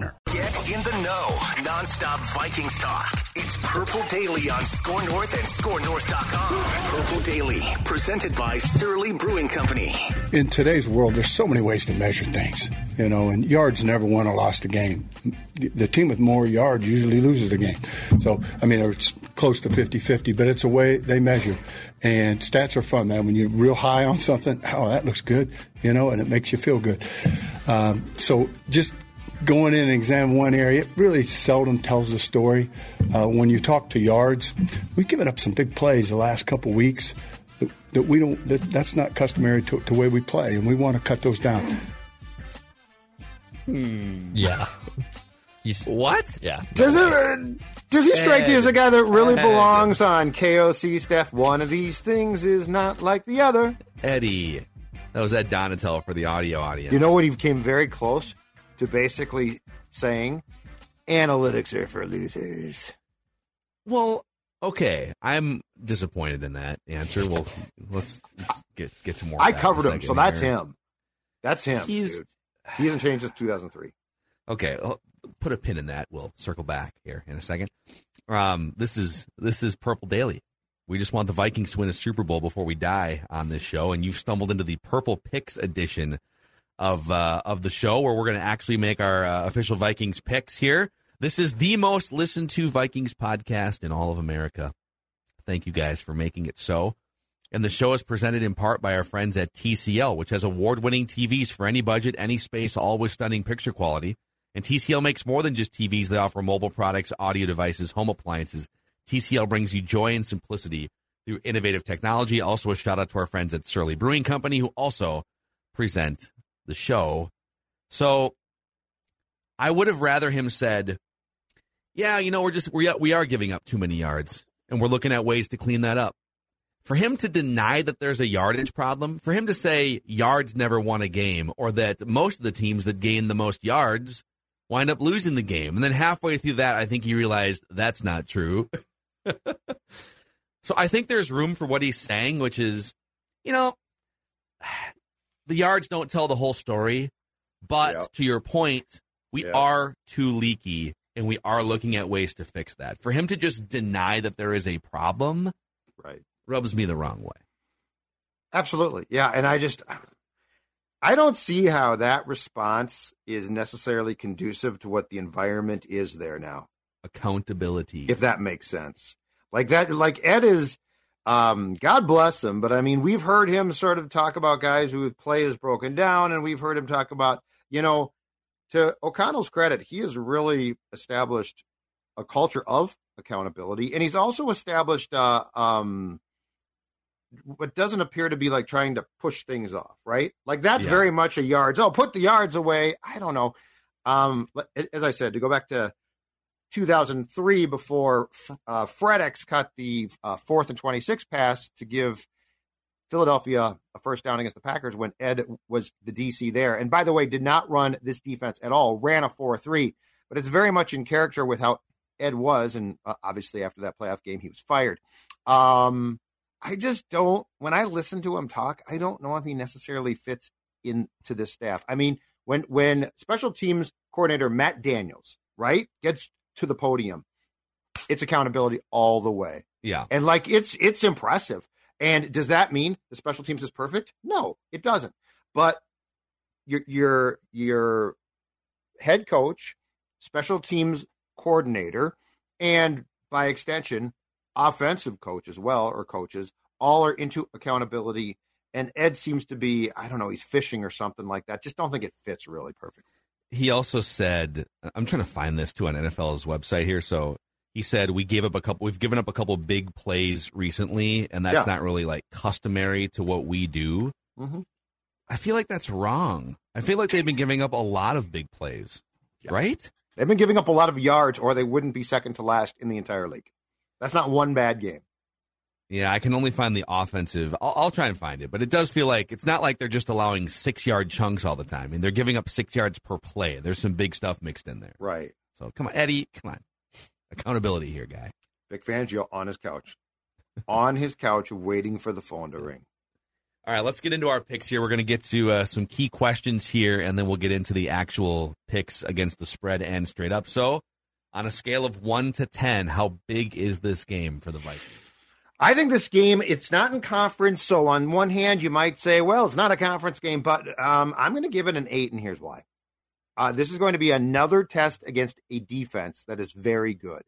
Get in the know. Non-stop Vikings talk. It's Purple Daily on Score North and ScoreNorth.com. Purple Daily, presented by Surly Brewing Company. In today's world, there's so many ways to measure things, you know, and yards never won or lost a game. The team with more yards usually loses the game. So, I mean, it's close to 50 50, but it's a way they measure. And stats are fun, man. When you're real high on something, oh, that looks good, you know, and it makes you feel good. Um, so just going in and examine one area, it really seldom tells the story. Uh, when you talk to yards, we've given up some big plays the last couple weeks that, that we don't. That, that's not customary to, to the way we play, and we want to cut those down. Yeah. He's What? yeah. Does it? uh, Does he strike you as a guy that really belongs on KOC staff? One of these things is not like the other. Eddie. That was Ed Donatell for the audio audience. You know what? He came very close to basically saying, "Analytics are for losers." Well, okay. I'm disappointed in that answer. Well, let's, let's get get to more. I that in a covered him, so that's here. him. That's him. He's- dude. he hasn't changed since 2003. Okay, I'll put a pin in that. We'll circle back here in a second. Um, this is this is Purple Daily. We just want the Vikings to win a Super Bowl before we die on this show, and you've stumbled into the Purple Picks edition of uh, of the show, where we're going to actually make our uh, official Vikings picks here. This is the most listened to Vikings podcast in all of America. Thank you guys for making it so. And the show is presented in part by our friends at TCL, which has award winning TVs for any budget, any space, with stunning picture quality. And TCL makes more than just TVs. They offer mobile products, audio devices, home appliances. TCL brings you joy and simplicity through innovative technology. Also, a shout out to our friends at Surly Brewing Company, who also present the show. So I would have rather him said, yeah, you know, we're just, we we are giving up too many yards and we're looking at ways to clean that up. For him to deny that there's a yardage problem, for him to say yards never won a game or that most of the teams that gain the most yards wind up losing the game. And then halfway through that, I think he realized that's not true. so I think there's room for what he's saying, which is, you know, the yards don't tell the whole story. But Yeah. to your point, we Yeah. are too leaky and we are looking at ways to fix that. For him to just deny that there is a problem Right. rubs me the wrong way. Absolutely. Yeah. And I just, I don't see how that response is necessarily conducive to what the environment is there now, Accountability. if that makes sense. Like that, like Ed is, um, God bless him, but I mean, we've heard him sort of talk about guys whose play is broken down, and we've heard him talk about, you know, to O'Connell's credit, he has really established a culture of accountability, and he's also established, uh, um, what doesn't appear to be like trying to push things off, right? Like that's Yeah. very much a yards. Oh, put the yards away. I don't know. Um, as I said, to go back to 2003, before uh, FredEx cut the uh, fourth and 26 pass to give Philadelphia a first down against the Packers when Ed was the DC there. And by the way, did not run this defense at all, ran a 4 3, but it's very much in character with how Ed was. And uh, obviously, after that playoff game, he was fired. Um, I just don't, when I listen to him talk, I don't know if he necessarily fits into this staff. I mean, when, when special teams coordinator Matt Daniels, right, gets to the podium, it's accountability all the way. yeah. And like it's it's impressive. And does that mean the special teams is perfect? No, it doesn't. But your your your head coach special teams coordinator, and by extension, offensive coach as well, or coaches, all are into accountability. And Ed seems to be, I don't know, he's fishing or something like that. Just don't think it fits really perfectly. He also said, I'm trying to find this too on NFL's website here. So he said we gave up a couple, we've given up a couple big plays recently, and that's Yeah. not really like customary to what we do. Mhm. I feel like that's wrong. I feel like they've been giving up a lot of big plays, Yeah. right? They've been giving up a lot of yards, or they wouldn't be second to last in the entire league. That's not one bad game. Yeah, I can only find the offensive. I'll, I'll try and find it, but it does feel like it's not like they're just allowing six yard chunks all the time. I mean, they're giving up six yards per play. There's some big stuff mixed in there. Right. So come on, Eddie, come on, accountability here, guy. Vic Fangio on his couch, on his couch, waiting for the phone to ring. All right, let's get into our picks here. We're going to get to uh, some key questions here, and then we'll get into the actual picks against the spread and straight up. So, on a scale of one to ten, how big is this game for the Vikings? I think this game, it's not in conference. So, on one hand, you might say, well, it's not a conference game, but um, I'm going to give it an eight, and here's why. Uh, this is going to be another test against a defense that is very good.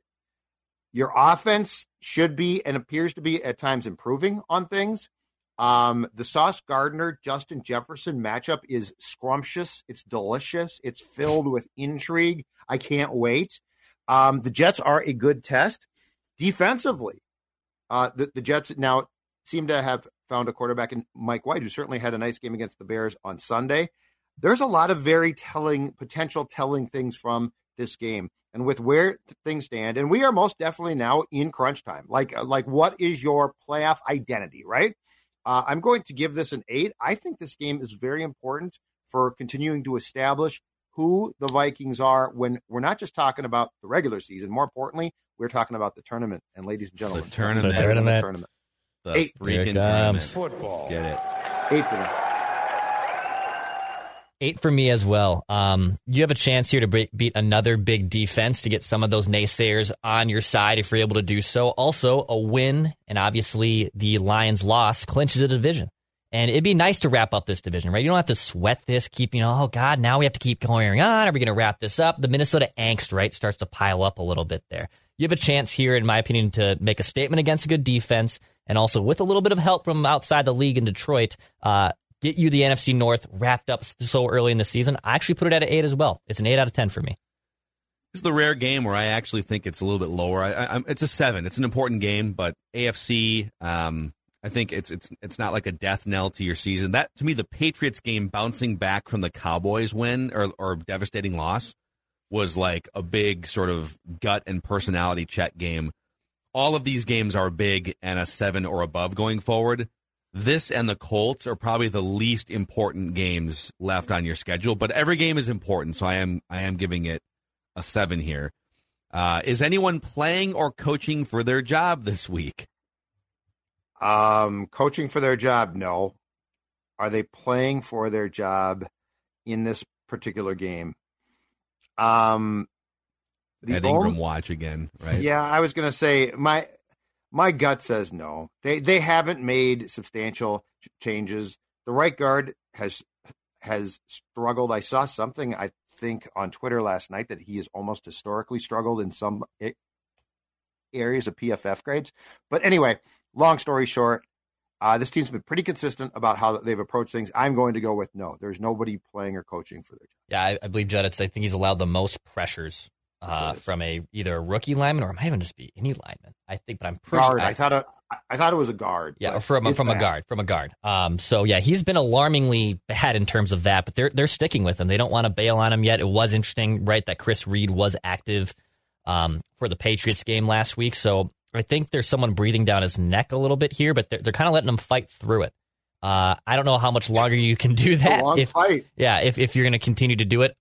Your offense should be and appears to be at times improving on things. Um, the Sauce Gardner Justin Jefferson matchup is scrumptious. It's delicious. It's filled with intrigue. I can't wait. Um, the Jets are a good test defensively. Uh, the, the Jets now seem to have found a quarterback in Mike White, who certainly had a nice game against the Bears on Sunday. There's a lot of very telling, potential telling things from this game. And with where things stand, and we are most definitely now in crunch time. Like, uh, like what is your playoff identity, right? Uh, I'm going to give this an eight. I think this game is very important for continuing to establish who the Vikings are when we're not just talking about the regular season. More importantly, we're talking about the tournament. And ladies and gentlemen, The tournament. The tournament. tournament. The Eight. Freaking tournament. comes. Let's get it. Eight for me. Eight for me as well. Um, you have a chance here to be- beat another big defense to get some of those naysayers on your side if you're able to do so. Also, a win and obviously the Lions' loss clinches a division. And it'd be nice to wrap up this division, right? You don't have to sweat this, keep, you know, oh God, now we have to keep going on. Are we going to wrap this up? The Minnesota angst, right, starts to pile up a little bit there. You have a chance here, in my opinion, to make a statement against a good defense and also with a little bit of help from outside the league in Detroit, uh, get you the NFC North wrapped up so early in the season. I actually put it at an eight as well. It's an eight out of 10 for me. This is the rare game where I actually think it's a little bit lower. I, I, it's a seven. It's an important game, but AFC, um, I think it's it's it's not like a death knell to your season. That to me, the Patriots game bouncing back from the Cowboys win or or devastating loss was like a big sort of gut and personality check game. All of these games are big and a seven or above going forward. This and the Colts are probably the least important games left on your schedule, but every game is important, so I am I am giving it a seven here. Uh, is anyone playing or coaching for their job this week? Um, coaching for their job, no. Are they playing for their job in this particular game? Um, the Ed Ingram only- watch again, right? Yeah, I was going to say my my gut says no. They they haven't made substantial ch- changes. The right guard has has struggled. I saw something I think on Twitter last night that he has almost historically struggled in some areas of PFF grades. But anyway, long story short, uh, this team's been pretty consistent about how they've approached things. I'm going to go with no. There's nobody playing or coaching for their job. Yeah, I, I believe Judd. It's, I think he's allowed the most pressures uh, from a either a rookie lineman or it might even just be any lineman. I think, but I'm pretty. Guard. I- I thought it, I thought it was a guard. Yeah, or from a, from a guard, from a guard. Um, so yeah, he's been alarmingly bad in terms of that, but they're they're sticking with him. They don't want to bail on him yet. It was interesting, right, that Chris Reed was active um, for the Patriots game last week. So I think there's someone breathing down his neck a little bit here, but they're they're kind of letting him fight through it. Uh, I don't know how much longer you can do It's a that. long If fight. yeah, if if you're going to continue to do it,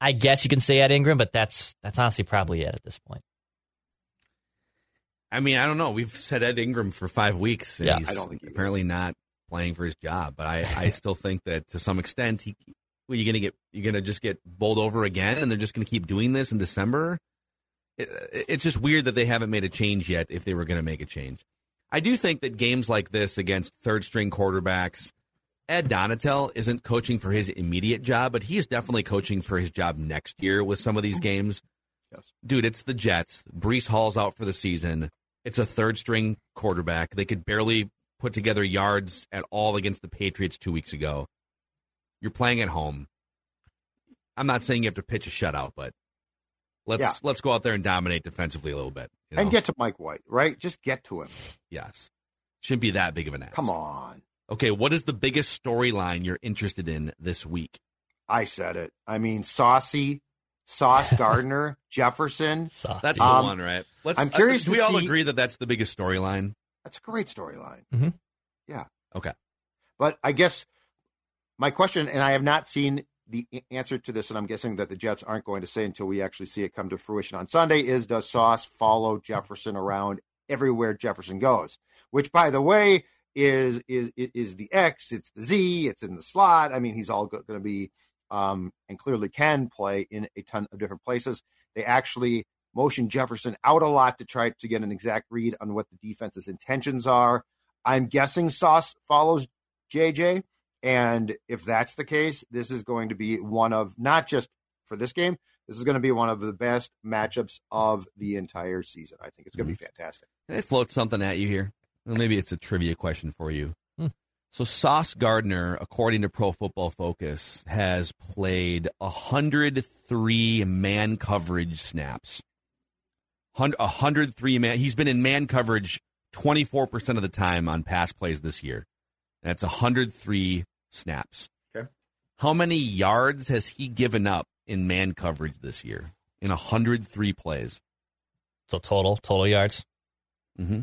I guess you can say Ed Ingram, but that's that's honestly probably it at this point. I mean, I don't know. We've said Ed Ingram for five weeks. And Yeah. he's I don't think he apparently not playing for his job. But I, I still think that to some extent, he, well, you're gonna get you're gonna just get bowled over again, and they're just gonna keep doing this in December. It, it's just weird that they haven't made a change yet. If they were gonna make a change, I do think that games like this against third string quarterbacks. Ed Donatell isn't coaching for his immediate job, but he is definitely coaching for his job next year with some of these oh. games. Yes. dude, it's the Jets. Breece Hall's out for the season. It's a third string quarterback. They could barely put together yards at all against the Patriots two weeks ago. You're playing at home. I'm not saying you have to pitch a shutout, but let's Yeah. let's go out there and dominate defensively a little bit. you know? And get to Mike White, right? Just get to him. yes, shouldn't be that big of an ask. Come on. Okay, what is the biggest storyline you're interested in this week? I said it. I mean, Saucy, Sauce Gardner, Jefferson. Saucy. That's the Um, one, right? Let's, I'm curious uh, do to we all see- agree that that's the biggest storyline? That's a great storyline. Mhm. Yeah. Okay. But I guess my question, and I have not seen the answer to this, and I'm guessing that the Jets aren't going to say until we actually see it come to fruition on Sunday, is does Sauce follow Jefferson around everywhere Jefferson goes? Which, by the way, is is is the X, it's the Z, it's in the slot. I mean, he's all going to be, um, and clearly can play in a ton of different places. They actually motion Jefferson out a lot to try to get an exact read on what the defense's intentions are. I'm guessing Sauce follows JJ. And if that's the case, this is going to be one of not just for this game, this is going to be one of the best matchups of the entire season. I think it's going to be fantastic. Can I float something at you here? Well, maybe it's a trivia question for you. Hmm. So Sauce Gardner, according to Pro Football Focus, has played 103 man coverage snaps. Hun- 103 man. He's been in man coverage 24% of the time on pass plays this year. That's 103 snaps. Okay. How many yards has he given up in man coverage this year? In 103 plays. So total, total yards. Mm-hmm.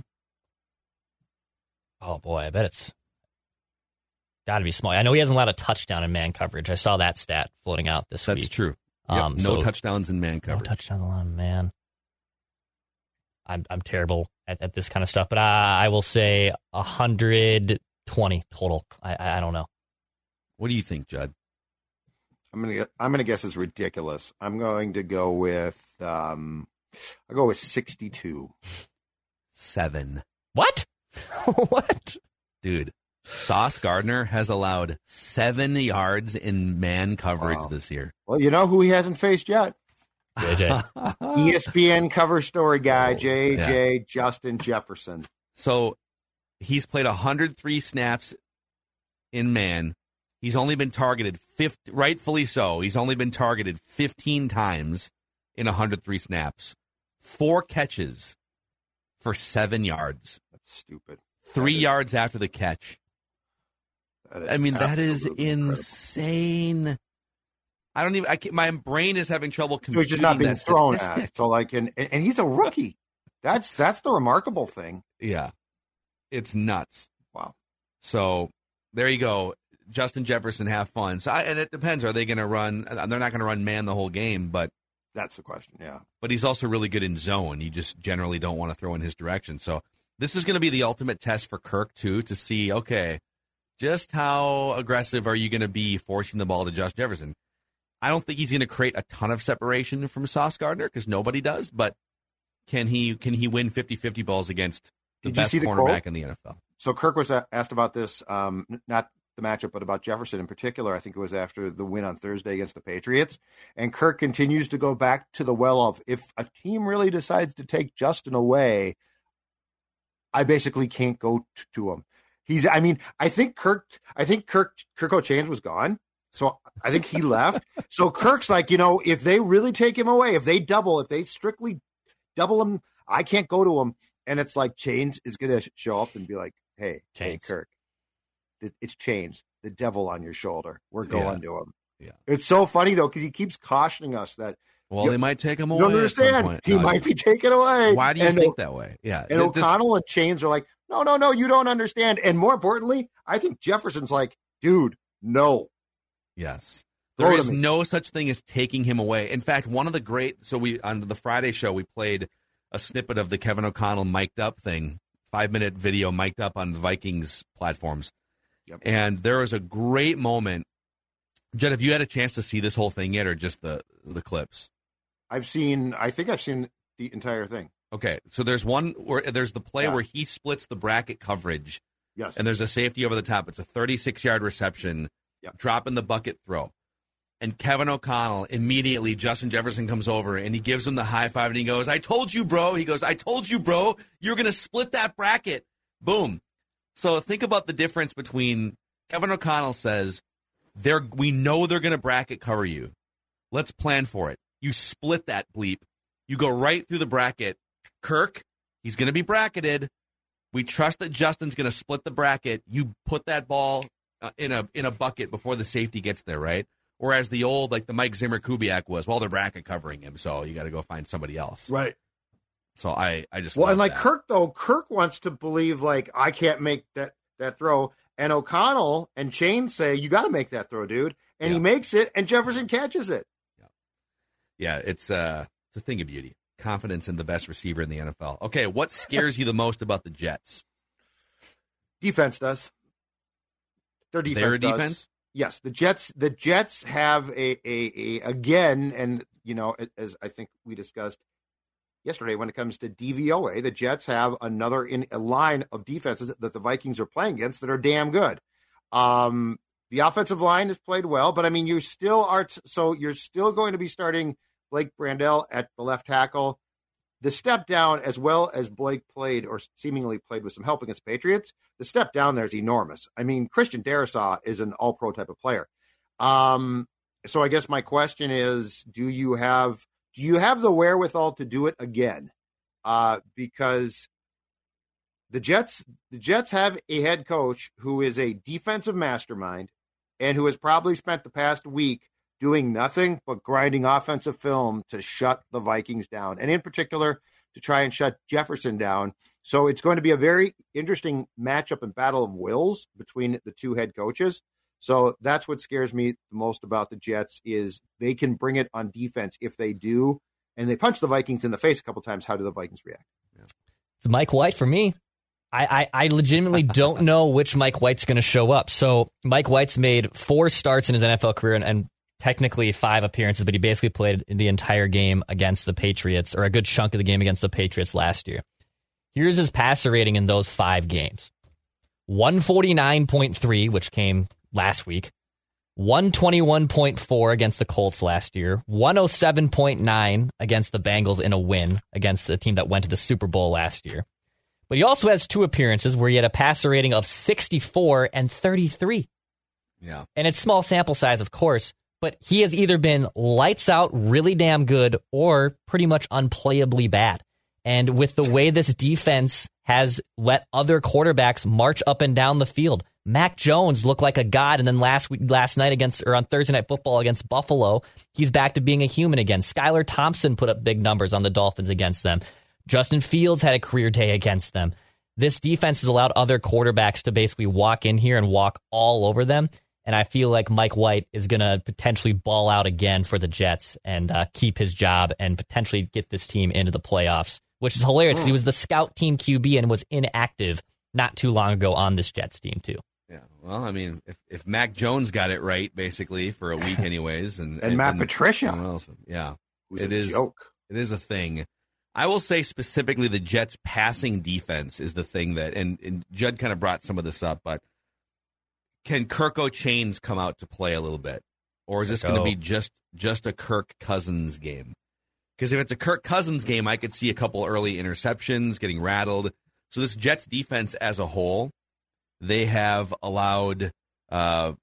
Oh boy, I bet it's got to be small. I know he hasn't allowed a touchdown in man coverage. I saw that stat floating out this That's week. That's true. Yep, Um, no so- touchdowns in man coverage. No coverage. touchdown allowed, man. I'm I'm terrible at, at this kind of stuff, but I, I will say 120 total. I I I don't know. What do you think, Judd? I'm gonna I'm gonna guess it's ridiculous. I'm going to go with um, I'll go with 62. Seven. What? what? Dude, Sauce Gardner has allowed seven yards in man coverage Wow. this year. Well, you know who he hasn't faced yet? JJ. ESPN cover story guy Oh, JJ Justin Jefferson. so he's played 103 snaps in man. He's only been targeted 50, rightfully so. He's only been targeted 15 times in 103 snaps. Four catches for seven yards. That's stupid. Three That is- yards after the catch. I mean, that is absolutely incredible. insane. I don't even. I can't, my brain is having trouble So he's just not being thrown statistic. at. So like, and and he's a rookie. That's that's the remarkable thing. Yeah, it's nuts. Wow. So there you go. Justin Jefferson, have fun. So, I, and it depends. Are they going to run? They're not going to run man the whole game, but That's the question. Yeah. but he's also really good in zone. You just generally don't want to throw in his direction. So this is going to be the ultimate test for Kirk too to see. Okay, just how aggressive are you going to be forcing the ball to Josh Jefferson? I don't think he's going to create a ton of separation from Sauce Gardner because nobody does. But can he can he win 50-50 balls against the Did best cornerback in the NFL? So Kirk was asked about this, um, not the matchup, but about Jefferson in particular. I think it was after the win on Thursday against the Patriots. And Kirk continues to go back to the well of if a team really decides to take Justin away, I basically can't go t- to him. He's, I mean, I think Kirk, I think Kirk, Kirk O'Chains was gone. So I think he left. So Kirk's like, you know, if they really take him away, if they double, if they strictly double him, I can't go to him. And it's like Chains is going to show up and be like, hey, hey, Kirk, it's Chains, the devil on your shoulder. We're Yeah. going to him. Yeah. It's so funny though because he keeps cautioning us that Well, You- they might take him away. some understand. He No, might be taken away. Why do you and think that way? Yeah, And this- O'Connell and Chains are like, no, no, no, you don't understand. And more importantly, I think Jefferson's like, dude, no. Yes. There is no such thing as taking him away. In fact, one of the great so we on the Friday show we played a snippet of the Kevin O'Connell mic'd up thing, five minute video mic'd up on the Vikings platforms. Yep. And there was a great moment. Jed, have you had a chance to see this whole thing yet or just the the clips? I've seen, I think I've seen the entire thing. Okay. So there's one where there's the play Yeah. where he splits the bracket coverage Yes. and there's a safety over the top. It's a 36 yard reception, Yep. drop in the bucket throw. and Kevin O'Connell immediately Justin Jefferson comes over and he gives him the high five and he goes, "I told you, bro." He goes, "I told you, bro. You're going to split that bracket." Boom. So think about the difference between Kevin O'Connell says, "They're we know they're going to bracket cover you. Let's plan for it." You split that bleep. You go right through the bracket. Kirk, he's going to be bracketed. We trust that Justin's going to split the bracket. You put that ball uh, in a in a bucket before the safety gets there, right? Whereas the old, like the Mike Zimmer Kubiak was, well, they're bracket covering him, so you got to go find somebody else. Right. So I, I just well, and like that. Kirk though, Kirk wants to believe like I can't make that that throw, and O'Connell and Shane say you got to make that throw, dude, and he makes it, and Jefferson catches it. yeah, it's uh, it's a thing of beauty. Confidence in the best receiver in the NFL. Okay, what scares you the most about the Jets? Defense does. Their defense. Their does. defense. Yes, the Jets. The Jets have a, a, a again, and you know, as I think we discussed yesterday, when it comes to DVOA, the Jets have another in a line of defenses that the Vikings are playing against that are damn good. Um, the offensive line has played well, but I mean, you still are. So you're still going to be starting Blake Brandel at the left tackle. The step down, as well as Blake played or seemingly played with some help against Patriots, the step down there is enormous. I mean, Christian Darrisaw is an all pro type of player. Um, so I guess my question is, do you have do you have the wherewithal to do it again? Uh, because the Jets the Jets have a head coach who is a defensive mastermind and who has probably spent the past week doing nothing but grinding offensive film to shut the Vikings down, and in particular to try and shut Jefferson down. So it's going to be a very interesting matchup and battle of wills between the two head coaches. So that's what scares me the most about the Jets is they can bring it on defense if they do, and they punch the Vikings in the face a couple times. How do the Vikings react? It's Mike White for me. I, I, I legitimately don't know which Mike White's going to show up. So Mike White's made four starts in his NFL career and, and technically five appearances, but he basically played the entire game against the Patriots or a good chunk of the game against the Patriots last year. Here's his passer rating in those five games 149.3, which came last week, 121.4 against the Colts last year, 107.9 against the Bengals in a win against the team that went to the Super Bowl last year. But he also has two appearances where he had a passer rating of 64 and 33. Yeah. And it's small sample size, of course, but he has either been lights out, really damn good, or pretty much unplayably bad. And with the way this defense has let other quarterbacks march up and down the field, Mac Jones looked like a god, and then last week, last night against or on Thursday night football against Buffalo, he's back to being a human again. Skylar Thompson put up big numbers on the Dolphins against them. Justin Fields had a career day against them. This defense has allowed other quarterbacks to basically walk in here and walk all over them. And I feel like Mike White is going to potentially ball out again for the Jets and uh, keep his job and potentially get this team into the playoffs, which is hilarious because he was the scout team QB and was inactive not too long ago on this Jets team, too. Yeah. Well, I mean, if, if Mac Jones got it right, basically for a week, anyways, and And Matt then Patricia. else- yeah, Who's It a is- joke. it is a thing. I will say specifically the Jets' passing defense is the thing that, and, and Judd kind of brought some of this up, but can Kirk O'Chains come out to play a little bit, or is this going to be just just a Kirk Cousins game? Because if it's a Kirk Cousins game, I could see a couple early interceptions getting rattled. So this Jets defense as a whole, they have allowed uh,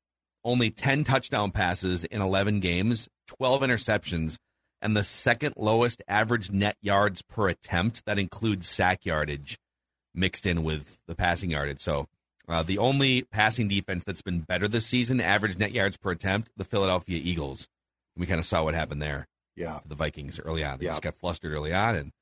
only ten touchdown passes in eleven games, twelve interceptions and the second lowest average net yards per attempt. That includes sack yardage mixed in with the passing yardage. So uh, the only passing defense that's been better this season, average net yards per attempt, the Philadelphia Eagles. We kind of saw what happened there Yeah. the Vikings early on. They Yeah. just got flustered early on, and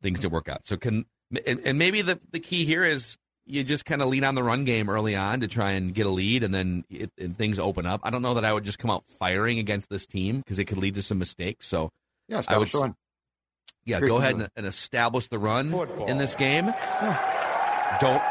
things didn't work out. So can and, and maybe the the key here is you just kind of lean on the run game early on to try and get a lead, and then it, and things open up. I don't know that I would just come out firing against this team because it could lead to some mistakes. So Yeah, I would the run. yeah, Great go ahead and, and establish the run in this game. Don't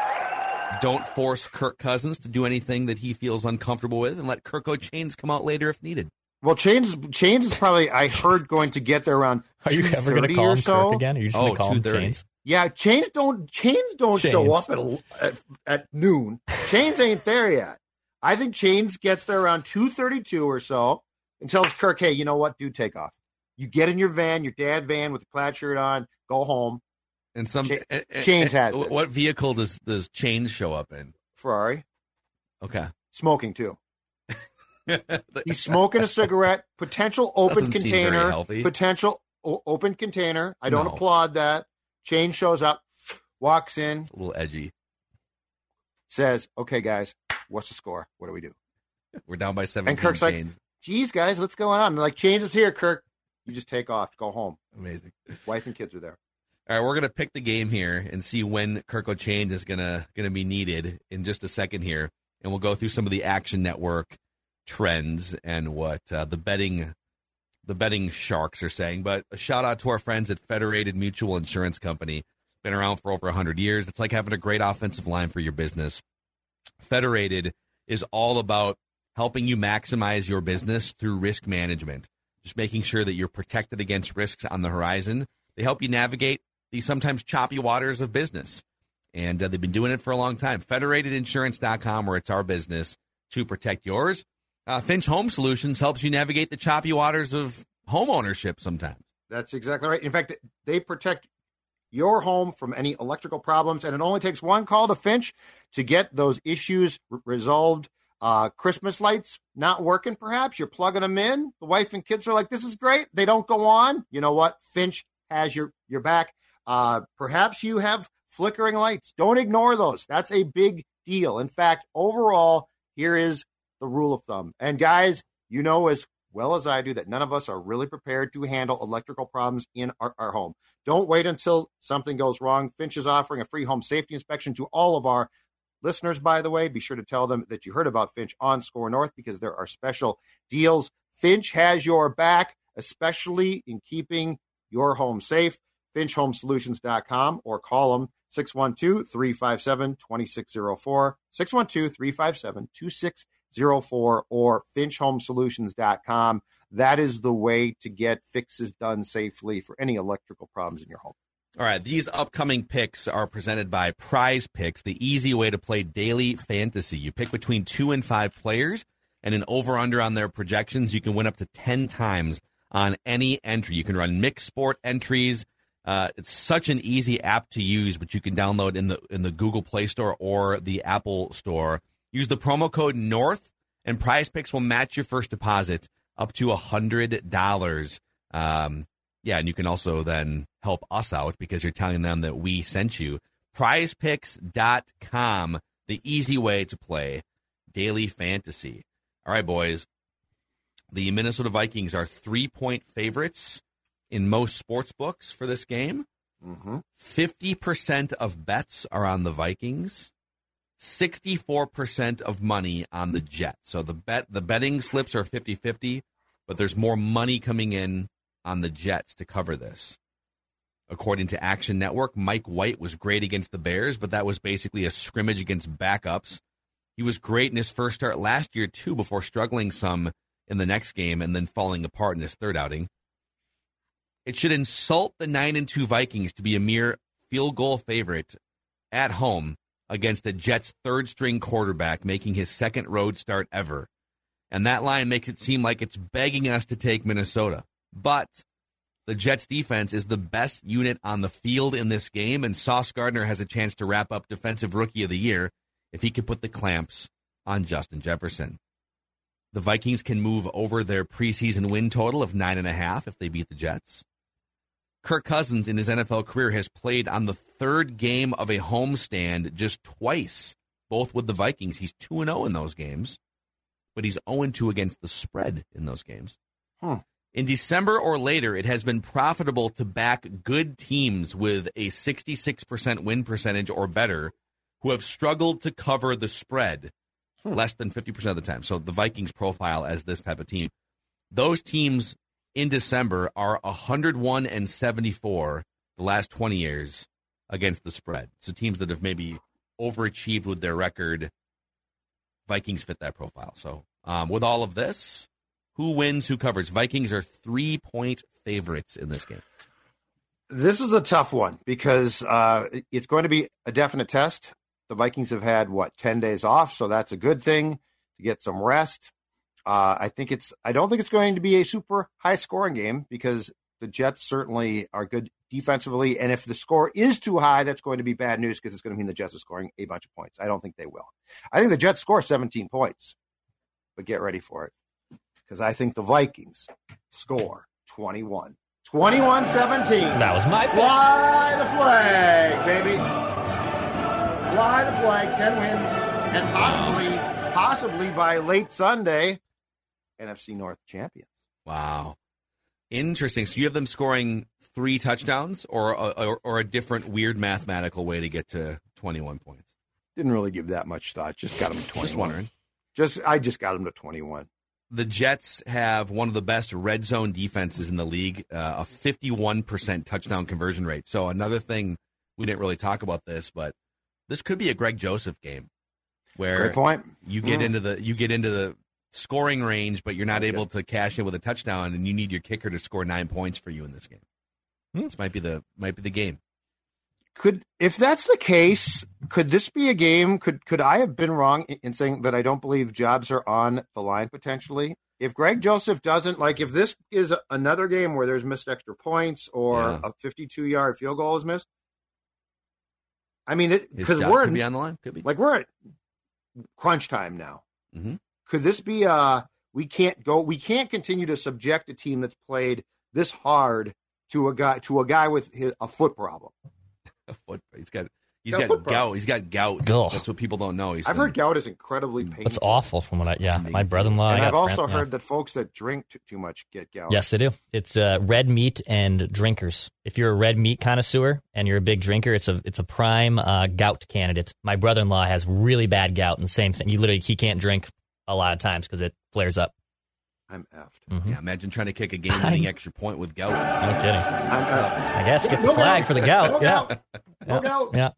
don't force Kirk Cousins to do anything that he feels uncomfortable with, and let Kirk O'Chains come out later if needed. Well, Chains Chains is probably I heard going to get there around. Are you ever going to call or him so. Kirk again? Are you just Oh, going to call him Chains? Yeah, Chains don't Chains don't show up at, at at noon. Chains ain't there yet. I think Chains gets there around two thirty two or so. and tells Kirk, "Hey, you know what? Do take off. You get in your van, your dad van with the plaid shirt on, go home." And some Cha- eh, eh, Chains eh, has this. What vehicle does does Chains show up in? Ferrari Okay. smoking too. He's smoking a cigarette. Potential open Doesn't container. healthy. Potential o- open container. I don't No. applaud that. Chain shows up, walks in, It's a little edgy. says, "Okay, guys, what's the score? What do we do?" We're down by 17 And Kirk's like, chains. "Geez, guys, what's going on?" They're like, "Change is here, Kirk. You just take off, go home. Amazing. Wife and kids are there." All right, we're gonna pick the game here and see when Kirk Chains is gonna gonna be needed in just a second here, and we'll go through some of the Action Network trends and what uh, the betting the betting sharks are saying. But a shout out to our friends at Federated Mutual Insurance Company. Been around for over 100 years. It's like having a great offensive line for your business. Federated is all about helping you maximize your business through risk management, just making sure that you're protected against risks on the horizon. They help you navigate the sometimes choppy waters of business. And uh, they've been doing it for a long time. Federatedinsurance.com, where it's our business to protect yours. Uh, Finch Home Solutions helps you navigate the choppy waters of home ownership sometimes. That's exactly right. In fact, they protect your home from any electrical problems, and it only takes one call to Finch to get those issues r- resolved. Uh, Christmas lights not working, perhaps you're plugging them in. The wife and kids are like, "This is great." They don't go on. You know what? Finch has your your back. Uh, perhaps you have flickering lights. Don't ignore those. That's a big deal. In fact, overall, here is the rule of thumb. And guys, you know as well as I do that none of us are really prepared to handle electrical problems in our, our home. Don't wait until something goes wrong. Finch is offering a free home safety inspection to all of our listeners, by the way. Be sure to tell them that you heard about Finch on Score North because there are special deals. Finch has your back, especially in keeping your home safe. FinchHomeSolutions.com or call them 612 357 2604, 612 357 2604, or FinchHomeSolutions.com. That is the way to get fixes done safely for any electrical problems in your home. All right, these upcoming picks are presented by Prize Picks, the easy way to play daily fantasy. You pick between two and five players, and an over under on their projections. You can win up to 10 times on any entry. You can run mixed sport entries. Uh, it's such an easy app to use, but you can download in the in the Google Play Store or the Apple Store. Use the promo code North, and Prize Picks will match your first deposit up to a hundred dollars. Um, yeah, and you can also then help us out because you're telling them that we sent you. PrizePicks.com, the easy way to play daily fantasy. All right, boys. The Minnesota Vikings are three point favorites in most sports books for this game. Mm-hmm. 50% of bets are on the Vikings. 64% of money on the Jets. So the bet the betting slips are 50-50, but there's more money coming in on the Jets to cover this. According to Action Network, Mike White was great against the Bears, but that was basically a scrimmage against backups. He was great in his first start last year too before struggling some in the next game and then falling apart in his third outing. It should insult the 9 and 2 Vikings to be a mere field goal favorite at home against a Jets third string quarterback making his second road start ever. And that line makes it seem like it's begging us to take Minnesota. But the Jets defense is the best unit on the field in this game, and Sauce Gardner has a chance to wrap up Defensive Rookie of the Year if he can put the clamps on Justin Jefferson. The Vikings can move over their preseason win total of nine and a half if they beat the Jets. Kirk Cousins in his NFL career has played on the third game of a homestand just twice, both with the Vikings. He's 2 0 in those games, but he's 0 2 against the spread in those games. Hmm. In December or later, it has been profitable to back good teams with a 66% win percentage or better who have struggled to cover the spread less than 50% of the time. So the Vikings profile as this type of team. Those teams in December are 101 and 74 the last 20 years against the spread. So teams that have maybe overachieved with their record, Vikings fit that profile. So um, with all of this, who wins, who covers? Vikings are three point favorites in this game. This is a tough one because uh, it's going to be a definite test. The Vikings have had, what, 10 days off, so that's a good thing to get some rest. Uh, I think it's. I don't think it's going to be a super high scoring game because the Jets certainly are good defensively, and if the score is too high, that's going to be bad news because it's going to mean the Jets are scoring a bunch of points. I don't think they will. I think the Jets score 17 points, but get ready for it because I think the Vikings score 21. 21 17. That was my pick. Fly the flag, baby. Fly the flag, 10 wins, and possibly, possibly by late Sunday, NFC North champions. Wow. Interesting. So you have them scoring three touchdowns or, or, or a different weird mathematical way to get to 21 points? Didn't really give that much thought. Just got them to 21. Just wondering. Just I just got them to 21. The Jets have one of the best red zone defenses in the league, uh, a 51% touchdown conversion rate. So another thing we didn't really talk about this, but this could be a Greg Joseph game where Great point. you get Mm. into the you get into the scoring range, but you're not Okay. able to cash in with a touchdown, and you need your kicker to score nine points for you in this game. Hmm. This might be the might be the game. Could if that's the case, could this be a game? Could could I have been wrong in- in saying that I don't believe jobs are on the line potentially? If Greg Joseph doesn't like, if this is a- another game where there's missed extra points or Yeah. a 52 yard field goal is missed, I mean, because we're in, be on the line. Could be. like we're at crunch time now. Mhm. Could this be a we can't go we can't continue to subject a team that's played this hard to a guy to a guy with his, a foot problem. Foot- he's got he's Got got foot problem. gout. He's got gout. Ugh. That's what people don't know. He's I've been- heard gout is incredibly painful. That's awful from what I, yeah, my brother-in-law. and I I've also friend- yeah. heard that folks that drink too, too much get gout. Yes, they do. It's uh, red meat and drinkers. If you're a red meat connoisseur and you're a big drinker, it's a it's a prime uh, gout candidate. My brother-in-law has really bad gout, and same thing. He literally he can't drink a lot of times because it flares up. I'm effed. Mhm. Yeah, imagine trying to kick a game-winning extra point with gout. No kidding. I'm effed. I guess get the No flag gout. for the gout. No yeah. gout. No Yeah. gout. Yeah.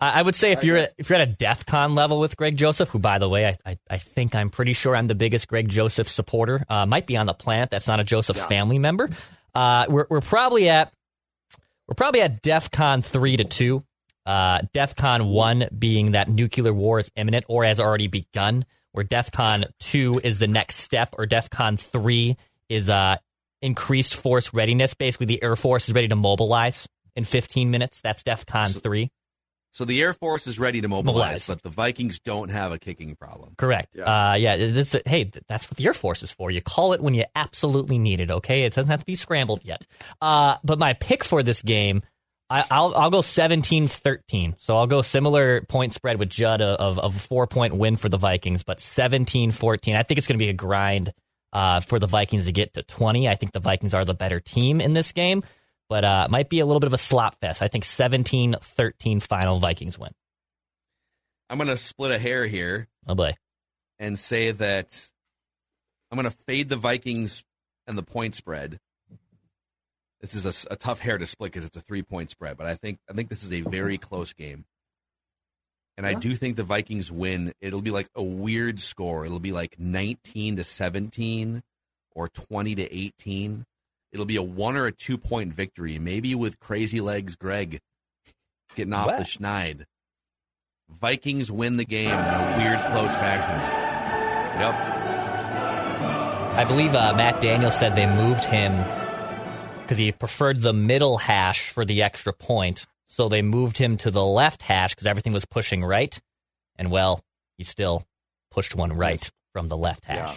I I would say if you're at, if you're at a DEF CON level with Greg Joseph, who by the way, I, I, I think I'm pretty sure I'm the biggest Greg Joseph supporter, uh, might be on the planet. That's not a Joseph Yeah. family member. Uh, we're we're probably at we're probably at DEF CON three to two. Uh, DEF CON one being that nuclear war is imminent or has already begun. Where DEFCON two is the next step, or DEFCON three is uh increased force readiness. Basically, the Air Force is ready to mobilize in 15 minutes. That's DEFCON So- three. So the Air Force is ready to mobilize, Mobilize. but the Vikings don't have a kicking problem. Correct. Yeah. Uh, yeah. This, hey, that's what the Air Force is for. You call it when you absolutely need it. Okay, it doesn't have to be scrambled yet. Uh, but my pick for this game, I, I'll I'll go 17-13. So I'll go similar point spread with Judd of of a four point win for the Vikings, but 17-14. I think it's going to be a grind uh, for the Vikings to get to twenty. I think the Vikings are the better team in this game. But uh, it might be a little bit of a slop fest. I think 17-13 final Vikings win. I'm going to split a hair here Oh boy. and say that I'm going to fade the Vikings and the point spread. This is a tough hair to split because it's a three point spread, but I think I think this is a very close game, and I do think the Vikings win. It'll be like a weird score. It'll be like 19 to 17 or 20 to 18. It'll be a one or a two point victory, maybe with crazy legs Greg getting off Wow. the schneid. Vikings win the game in a weird close fashion. Yep. I believe uh, Matt Daniels said they moved him because he preferred the middle hash for the extra point. So they moved him to the left hash because everything was pushing right. And well, he still pushed one right from the left hash. Yeah.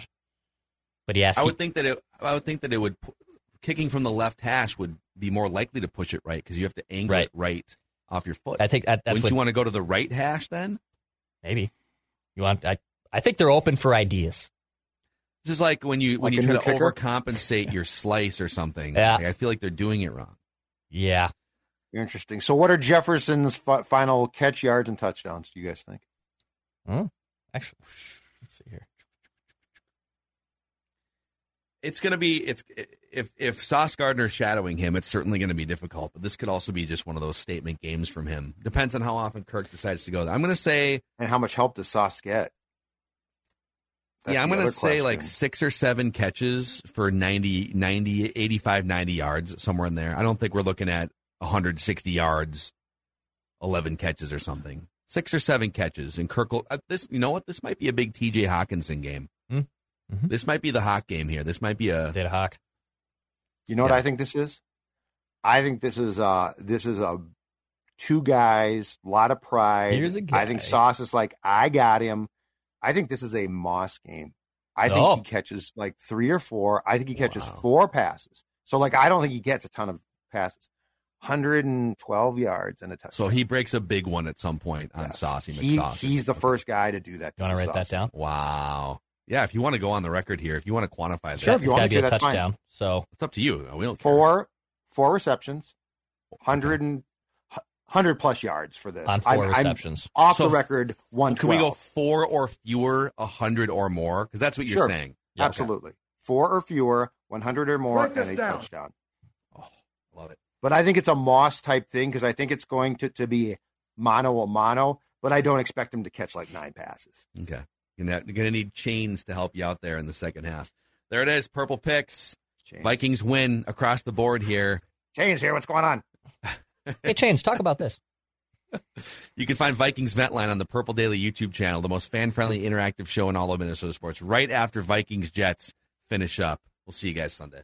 But yes, I he- would think that it. I would think that it would. Kicking from the left hash would be more likely to push it right because you have to angle Right. it right off your foot. I think that, that's Wouldn't what you want to go to the right hash then? maybe you want. I, I think they're open for ideas. This is like when you when Like you try to kicker? overcompensate your slice or something. Yeah. Like, I feel like they're doing it wrong. Yeah. Interesting. So, what are Jefferson's fi- final catch yards and touchdowns? Do you guys think? Hmm. Actually, let's see here. It's going to be it's if if Sauce Gardner's shadowing him, it's certainly going to be difficult. But this could also be just one of those statement games from him. Depends on how often Kirk decides to go. there. I'm going to say And how much help does Sauce get? That's yeah, I'm going to other say like six or seven catches for 90, 90, 85, 90 yards, somewhere in there. I don't think we're looking at 160 yards, 11 catches or something. Six or seven catches. And Kirk will, uh, this, you know what? This might be a big TJ Hockenson game. Hmm. Mhm. This might be the Hawk game here. This might be a Data Hawk. You know what I think this is? I think this is uh this is a two guys, a lot of pride. Here's a I think. Sauce is like, I got him. I think this is a Moss game. I think Oh. he catches like three or four. I think he catches Wow. four passes. So like I don't think he gets a ton of passes. 112 yards and a touchdown. so he breaks a big one at some point on Yes. Saucy He- McSauce. he's the first guy to do that. You want to to write that down? Wow. Yeah, if you want to go on the record here, if you want to quantify that, Sure, if it's you got to to be a that's fine. touchdown. So it's up to you. We don't care. Four four receptions, 100 and 100 plus yards for this. on 4 I'm- I'm receptions. off So- the record, one. Can we go four or fewer, a hundred or more? Because that's what you're Sure. saying. Yeah, okay. Absolutely. Four or fewer, 100 or more, and a down. touchdown. Oh, love it. But I think it's a Moss type thing because I think it's going to, to be mono a mono, but I don't expect him to catch like nine passes. Okay. You're gonna, you're gonna need chains to help you out there in the second half. There it is. Purple picks. Chains. Vikings win across the board here. Chains here. What's going on? Hey, Chains, talk about this. You can find Vikings Ventline on the Purple Daily YouTube channel, the most fan friendly interactive show in all of Minnesota sports, right after Vikings Jets finish up. We'll see you guys Sunday.